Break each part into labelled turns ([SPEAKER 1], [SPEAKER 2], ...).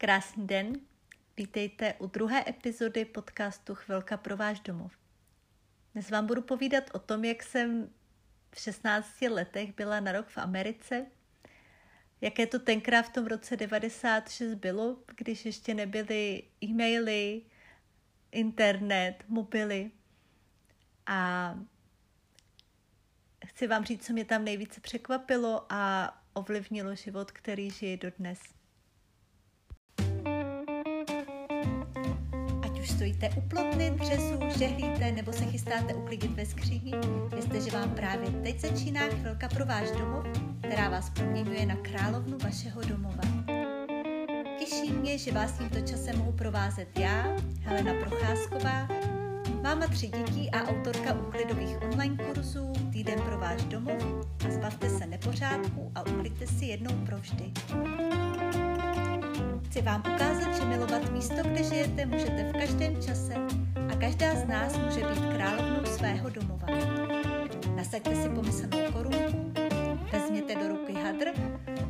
[SPEAKER 1] Krásný den, vítejte u druhé epizody podcastu Chvilka pro váš domov. Dnes vám budu povídat o tom, jak jsem v 16 letech byla na rok v Americe, jaké to tenkrát v tom roce 96 bylo, když ještě nebyly e-maily, internet, mobily. A chci vám říct, co mě tam nejvíce překvapilo a ovlivnilo život, který žije dodnes. Už stojíte u plotny, dřezu, žehlíte nebo se chystáte uklidit ve skříni, vězte, že vám právě teď začíná chvilka pro váš domov, která vás proměňuje na královnu vašeho domova. Těší mě, že vás tímto časem mohu provázet já, Helena Procházková, máma tři dětí a autorka úklidových online kurzů Týden pro váš domov a zbavte se nepořádku a ukliďte si jednou provždy. Chci vám ukázat, že milovat místo, kde žijete, můžete v každém čase a každá z nás může být královnou svého domova. Nasaďte si pomyslnou korunku, vezměte do ruky hadr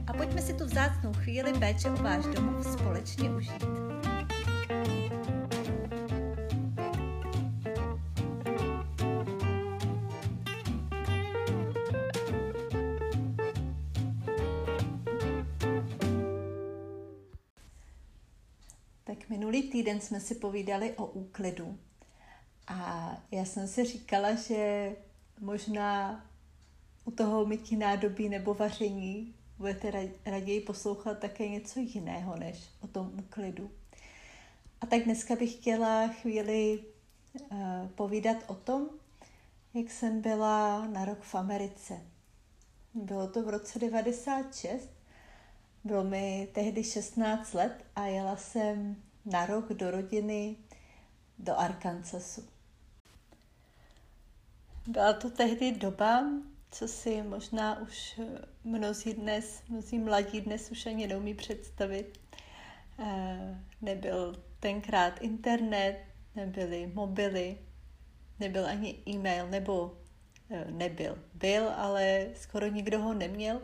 [SPEAKER 1] a pojďme si tu vzácnou chvíli péče o váš domov společně užít. Týden jsme si povídali o úklidu. A já jsem si říkala, že možná u toho mytí nádobí nebo vaření budete raději poslouchat také něco jiného než o tom úklidu. A tak dneska bych chtěla chvíli uh, povídat o tom, jak jsem byla na rok v Americe. Bylo to v roce 96, bylo mi tehdy 16 let a jela jsem na rok do rodiny do Arkansasu. Byla to tehdy doba, co si možná už mnozí dnes, mnozí mladí dnes už ani neumí představit. Eh, nebyl tenkrát internet, nebyly mobily, nebyl ani e-mail, nebo eh, nebyl. Byl, ale skoro nikdo ho neměl.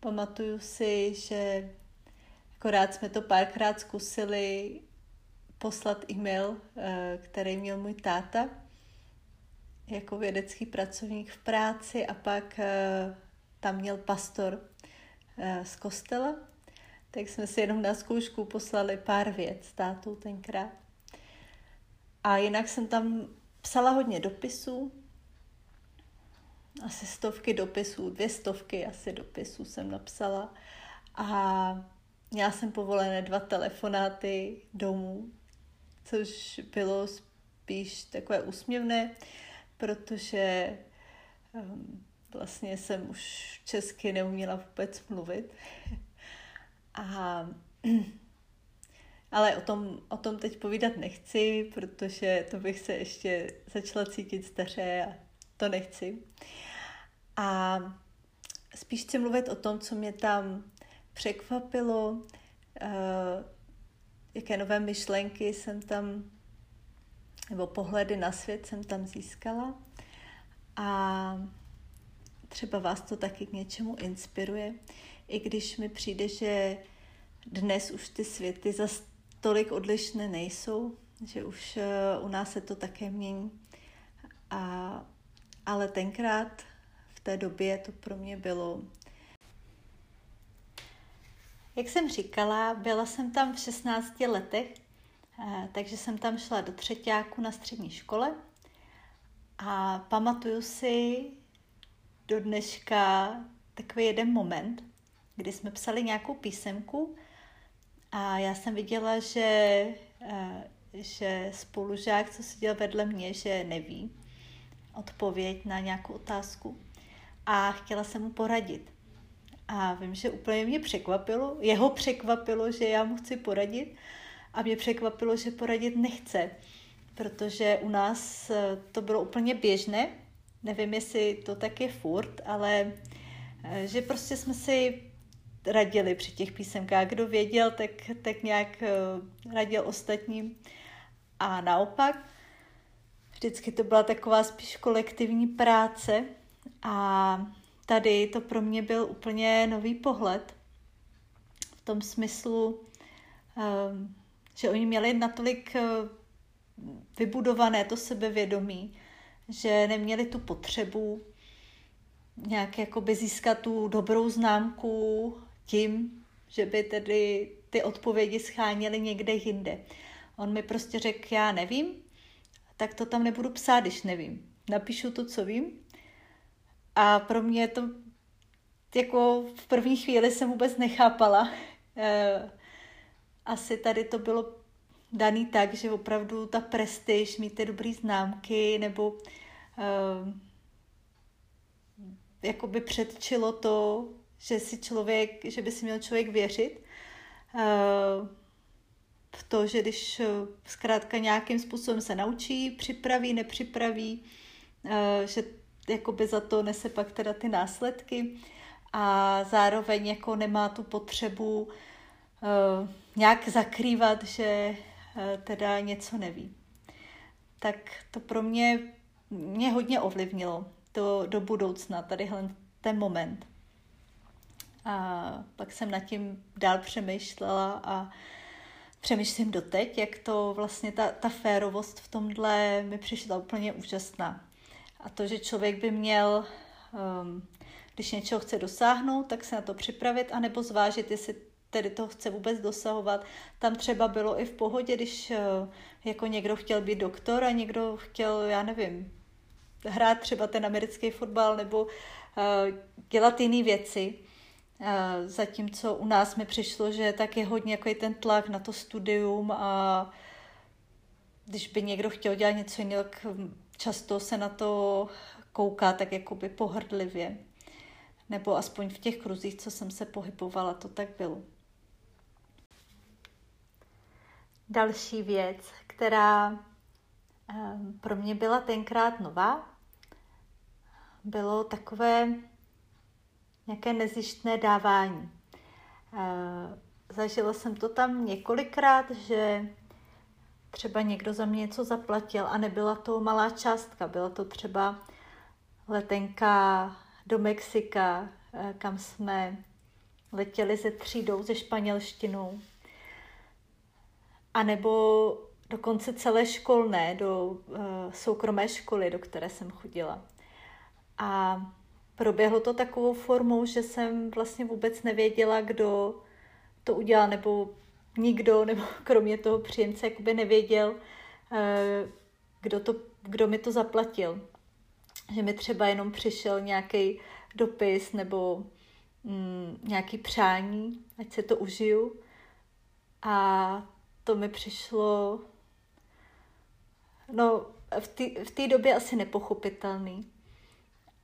[SPEAKER 1] Pamatuju si, že akorát jsme to párkrát zkusili poslat e-mail, eh, který měl můj táta jako vědecký pracovník v práci a pak eh, tam měl pastor eh, z kostela, tak jsme si jenom na zkoušku poslali pár věc s tátou tenkrát. A jinak jsem tam psala hodně dopisů, asi stovky dopisů, dvě stovky asi dopisů jsem napsala. A měla jsem povolené dva telefonáty domů, což bylo spíš takové úsměvné, protože um, vlastně jsem už česky neuměla vůbec mluvit. A, ale o tom, o tom teď povídat nechci, protože to bych se ještě začala cítit staře a to nechci. A spíš chci mluvit o tom, co mě tam překvapilo, uh, jaké nové myšlenky jsem tam, nebo pohledy na svět jsem tam získala. A třeba vás to taky k něčemu inspiruje, i když mi přijde, že dnes už ty světy za tolik odlišné nejsou, že už eh, u nás se to také mění. A, ale tenkrát v té době to pro mě bylo jak jsem říkala, byla jsem tam v 16 letech, eh, takže jsem tam šla do třetíku na střední škole a pamatuju si do dneška takový jeden moment, kdy jsme psali nějakou písemku a já jsem viděla, že, eh, že spolužák, co seděl vedle mě, že neví odpověď na nějakou otázku a chtěla jsem mu poradit. A vím, že úplně mě překvapilo, jeho překvapilo, že já mu chci poradit a mě překvapilo, že poradit nechce, protože u nás eh, to bylo úplně běžné, nevím, jestli to tak je furt, ale eh, že prostě jsme si radili při těch písemkách. Kdo věděl, tak, tak nějak eh, radil ostatním. A naopak, vždycky to byla taková spíš kolektivní práce a tady to pro mě byl úplně nový pohled v tom smyslu, ehm, že oni měli natolik eh, vybudované to sebevědomí, že neměli tu potřebu nějak jakoby získat tu dobrou známku tím, že by tedy ty odpovědi scháněly někde jinde. On mi prostě řekl, já nevím, tak to tam nebudu psát, když nevím. Napíšu to, co vím. A pro mě to jako v první chvíli jsem vůbec nechápala. Eh, asi tady to bylo daný tak, že opravdu ta prestiž, mít ty dobré známky, nebo uh, jakoby předčilo to, že si člověk, že by si měl člověk věřit v to, že když zkrátka nějakým způsobem se naučí, připraví, nepřipraví, že jakoby za to nese pak teda ty následky a zároveň jako nemá tu potřebu uh, nějak zakrývat, že uh, teda něco neví. Tak to pro mě mě hodně ovlivnilo to do budoucna, tadyhle ten moment. A pak jsem nad tím dál přemýšlela a přemýšlím doteď, jak to vlastně ta, ta férovost v tomhle mi přišla úplně úžasná. A to, že člověk by měl, um, když něčeho chce dosáhnout, tak se na to připravit, anebo zvážit, jestli tedy to chce vůbec dosahovat. Tam třeba bylo i v pohodě, když uh, jako někdo chtěl být doktor a někdo chtěl, já nevím, hrát třeba ten americký fotbal nebo uh, dělat jiné věci. Uh, zatímco u nás mi přišlo, že tak je hodně jako ten tlak na to studium a když by někdo chtěl dělat něco jiného, tak často se na to kouká tak jakoby pohrdlivě. Nebo aspoň v těch kruzích, co jsem se pohybovala, to tak bylo. Další věc, která ehm, pro mě byla tenkrát nová, bylo takové nějaké nezištné dávání. Ehm, zažila jsem to tam několikrát, že třeba někdo za mě něco zaplatil a nebyla to malá částka, byla to třeba letenka do Mexika, eh, kam jsme letěli ze třídou, ze španělštinou. A nebo dokonce celé školné, do uh, soukromé školy, do které jsem chodila. A proběhlo to takovou formou, že jsem vlastně vůbec nevěděla, kdo to udělal, nebo nikdo, nebo kromě toho příjemce, jakoby nevěděl, eh, kdo, to, kdo mi to zaplatil. Že mi třeba jenom přišel nějaký dopis nebo mm, nějaký přání, ať se to užiju. A to mi přišlo no, v té době asi nepochopitelný.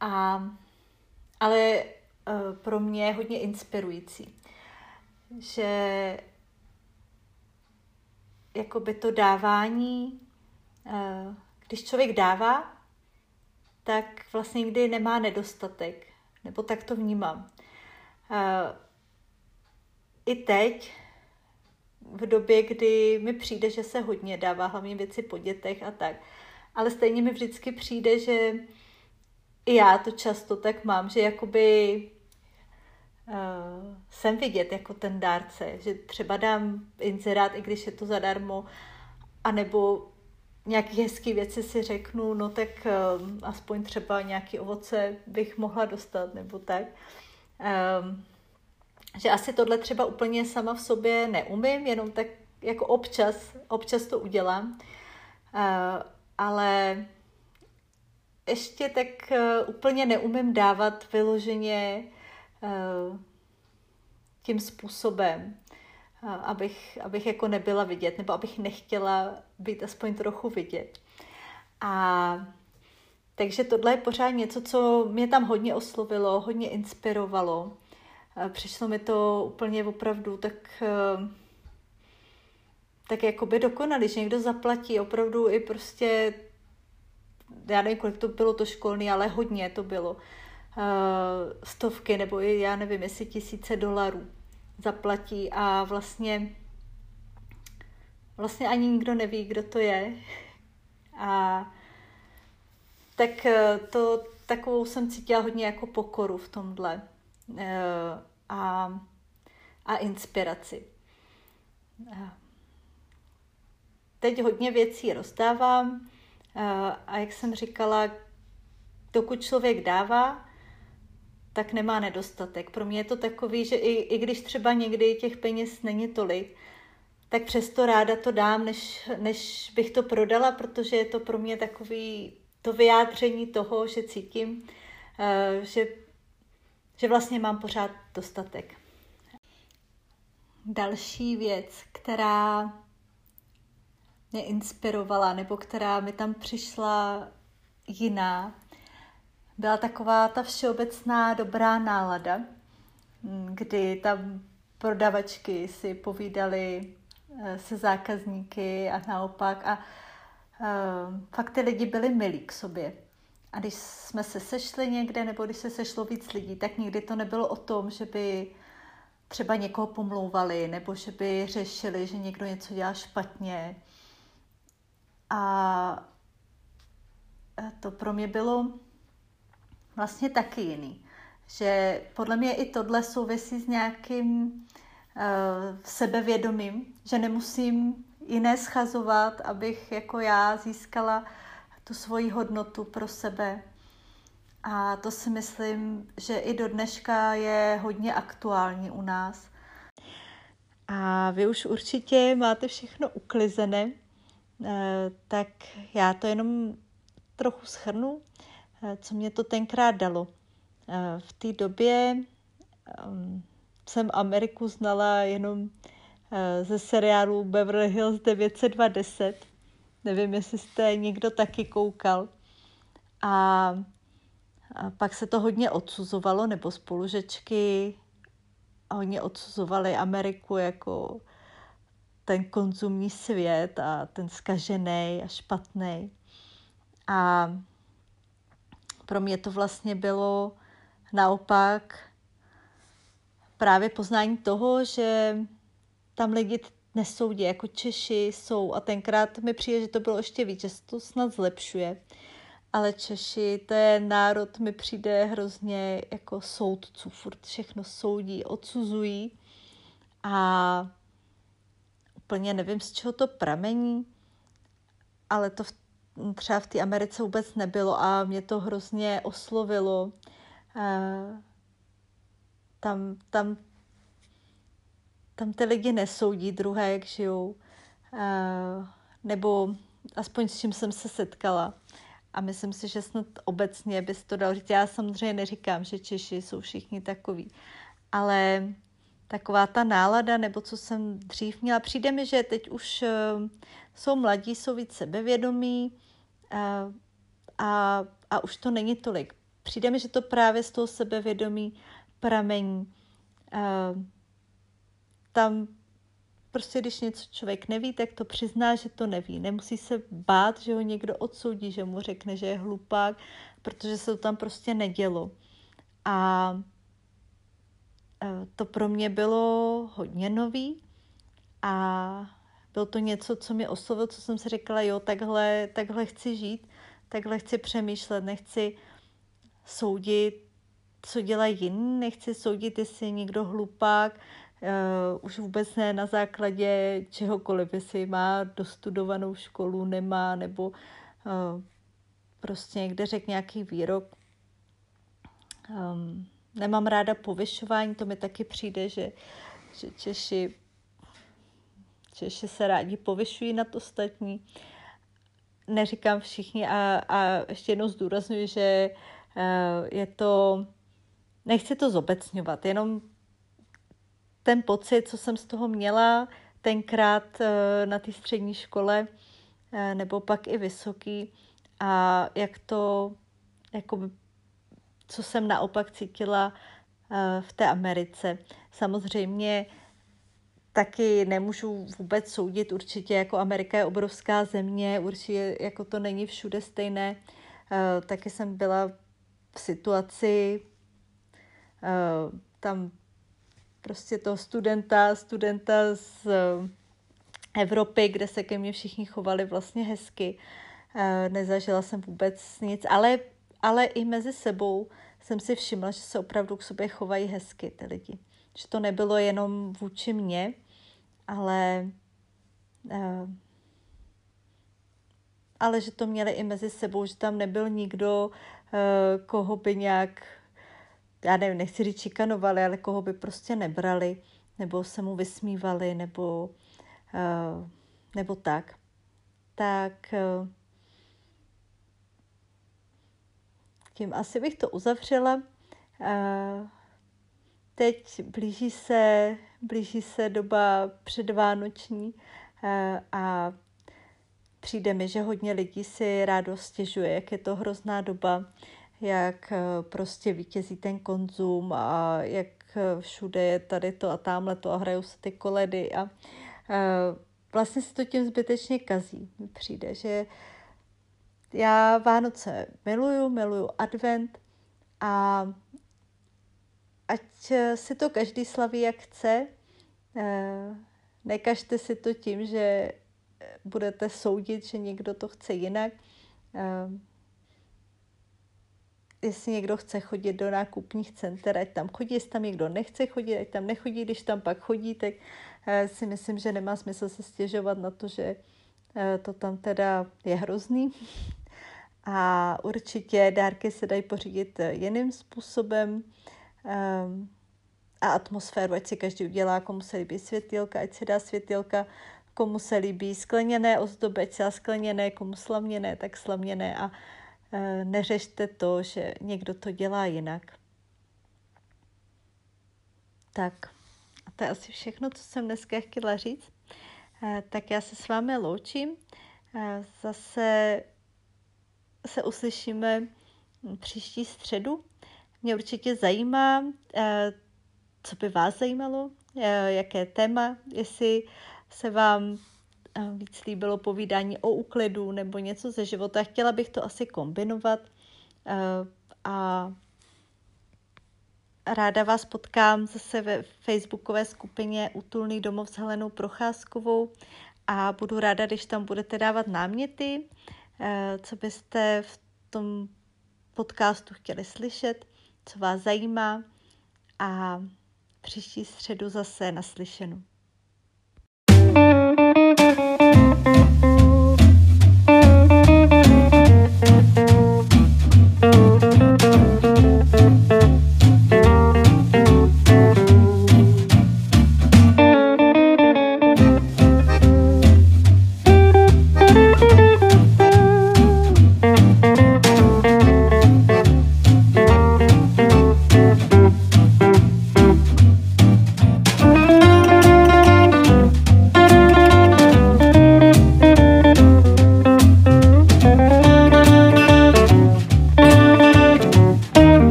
[SPEAKER 1] A, ale uh, pro mě je hodně inspirující, že jakoby to dávání, uh, když člověk dává, tak vlastně nikdy nemá nedostatek, nebo tak to vnímám. Uh, I teď, v době, kdy mi přijde, že se hodně dává, hlavně věci po dětech a tak, ale stejně mi vždycky přijde, že i já to často tak mám, že jakoby uh, jsem vidět jako ten dárce, že třeba dám inzerát, i když je to zadarmo, anebo nějaké hezké věci si řeknu, no tak um, aspoň třeba nějaký ovoce bych mohla dostat, nebo tak. Um, že asi tohle třeba úplně sama v sobě neumím, jenom tak jako občas, občas to udělám, uh, ale ještě tak uh, úplně neumím dávat vyloženě uh, tím způsobem, uh, abych, abych jako nebyla vidět, nebo abych nechtěla být aspoň trochu vidět. A takže tohle je pořád něco, co mě tam hodně oslovilo, hodně inspirovalo. Přišlo mi to úplně opravdu tak, tak jakoby dokonalý, že někdo zaplatí opravdu i prostě já nevím, kolik to bylo to školní, ale hodně to bylo. Uh, stovky nebo i já nevím, jestli tisíce dolarů zaplatí a vlastně vlastně ani nikdo neví, kdo to je. A tak eh, to takovou jsem cítila hodně jako pokoru v tomhle uh, a, a inspiraci. teď hodně věcí rozdávám a jak jsem říkala, dokud člověk dává, tak nemá nedostatek. Pro mě je to takový, že i, i když třeba někdy těch peněz není tolik, tak přesto ráda to dám, než, než bych to prodala, protože je to pro mě takový to vyjádření toho, že cítím, uh, že, že vlastně mám pořád dostatek. Další věc, která mě inspirovala, nebo která mi tam přišla jiná, byla taková ta všeobecná dobrá nálada, kdy tam prodavačky si povídali eh, se zákazníky a naopak a uh, fakt ty lidi byli milí k sobě. A když jsme se sešli někde, nebo když se sešlo víc lidí, tak nikdy to nebylo o tom, že by třeba někoho pomlouvali, nebo že by řešili, že někdo něco dělá špatně. A to pro mě bylo vlastně taky jiný. Že podle mě i tohle souvisí s nějakým uh, sebevědomím, že nemusím jiné schazovat, abych jako já získala tu svoji hodnotu pro sebe. A to si myslím, že i do dneška je hodně aktuální u nás. A vy už určitě máte všechno uklizené, eh, tak já to jenom trochu schrnu. Eh, co mě to tenkrát dalo. Eh, v té době ehm, jsem Ameriku znala jenom eh, ze seriálu Beverly Hills 910. Nevím, jestli jste někdo taky koukal. A, pak se to hodně odsuzovalo, nebo spolužečky hodně odsuzovali Ameriku jako ten konzumní svět a ten skažený a špatný. A pro mě to vlastně bylo naopak právě poznání toho, že tam lidi nesoudí, jako Češi jsou a tenkrát mi přijde, že to bylo ještě víc, že se to snad zlepšuje. Ale Češi, to je národ, mi přijde hrozně jako soudců, furt všechno soudí, odsuzují a úplně nevím, z čeho to pramení, ale to v třeba v té Americe vůbec nebylo a mě to hrozně oslovilo. Eh, tam, tam, tam ty lidi nesoudí druhé, jak žijou. Eh, nebo aspoň s čím jsem se setkala. A myslím si, že snad obecně bys to dal říct. Já samozřejmě neříkám, že Češi jsou všichni takový, ale taková ta nálada, nebo co jsem dřív měla, přijde mi, že teď už eh, jsou mladí, jsou víc sebevědomí, a, a, a už to není tolik. Přijde mi, že to právě z toho sebevědomí pramení. A, tam prostě, když něco člověk neví, tak to přizná, že to neví. Nemusí se bát, že ho někdo odsoudí, že mu řekne, že je hlupák, protože se to tam prostě nedělo. A to pro mě bylo hodně nový a bylo to něco, co mě oslovilo, co jsem si řekla, jo, takhle, takhle chci žít, takhle chci přemýšlet, nechci soudit, co dělají jiní, nechci soudit, jestli je někdo hlupák, uh, už vůbec ne na základě čehokoliv, jestli má dostudovanou školu, nemá, nebo uh, prostě někde řekl nějaký výrok. Um, nemám ráda povyšování, to mi taky přijde, že, že Češi Češi se rádi povyšují nad ostatní. Neříkám všichni a, a ještě jednou zdůraznuju, že uh, je to, nechci to zobecňovat, jenom ten pocit, co jsem z toho měla tenkrát uh, na té střední škole, uh, nebo pak i vysoký, a jak to, jako, co jsem naopak cítila v té Americe. Samozřejmě taky nemůžu vůbec soudit, určitě jako Amerika je obrovská země, určitě jako to není všude stejné. Uh, taky jsem byla v situaci uh, tam prostě toho studenta, studenta z uh, Evropy, kde se ke mně všichni chovali vlastně hezky. Nezažila jsem vůbec nic, ale, ale i mezi sebou jsem si všimla, že se opravdu k sobě chovají hezky ty lidi. Že to nebylo jenom vůči mně, ale uh, ale že to měli i mezi sebou, že tam nebyl nikdo, uh, koho by nějak, já nevím, nechci říct čikanovali, ale koho by prostě nebrali, nebo se mu vysmívali, nebo, uh, nebo tak. Tak tím asi bych to uzavřela. Teď blíží se, blíží se doba předvánoční a přijde mi, že hodně lidí si rádo stěžuje, jak je to hrozná doba, jak prostě vítězí ten konzum a jak všude je tady to a tamhle to a hrajou se ty koledy a vlastně se to tím zbytečně kazí. Mi přijde, že já Vánoce miluju, miluju advent a ať si to každý slaví, jak chce, eh, nekažte si to tím, že budete soudit, že někdo to chce jinak. Eh, jestli někdo chce chodit do nákupních center, ať tam chodí, jestli tam někdo nechce chodit, ať tam nechodí, když tam pak chodí, tak eh, si myslím, že nemá smysl se stěžovat na to, že to tam teda je hrozný. A určitě dárky se dají pořídit jiným způsobem um, a atmosféru, ať si každý udělá, komu se líbí světilka, ať si dá světilka, komu se líbí skleněné ozdoby, ať se skleněné, komu slaměné, tak slaměné a uh, neřešte to, že někdo to dělá jinak. Tak, a to je asi všechno, co jsem dneska chtěla říct. Uh, tak já se s vámi loučím. Uh, zase se uslyšíme příští středu. Mě určitě zajímá, eh, co by vás zajímalo, eh, jaké téma, jestli se vám eh, víc líbilo povídání o úklidu nebo něco ze života. Chtěla bych to asi kombinovat a ráda vás potkám zase ve facebookové skupině Utulný domov s Helenou Procházkovou a budu ráda, když tam budete dávat náměty, co byste v tom podcastu chtěli slyšet co vás zajímá a příští středu zase naslyšenou.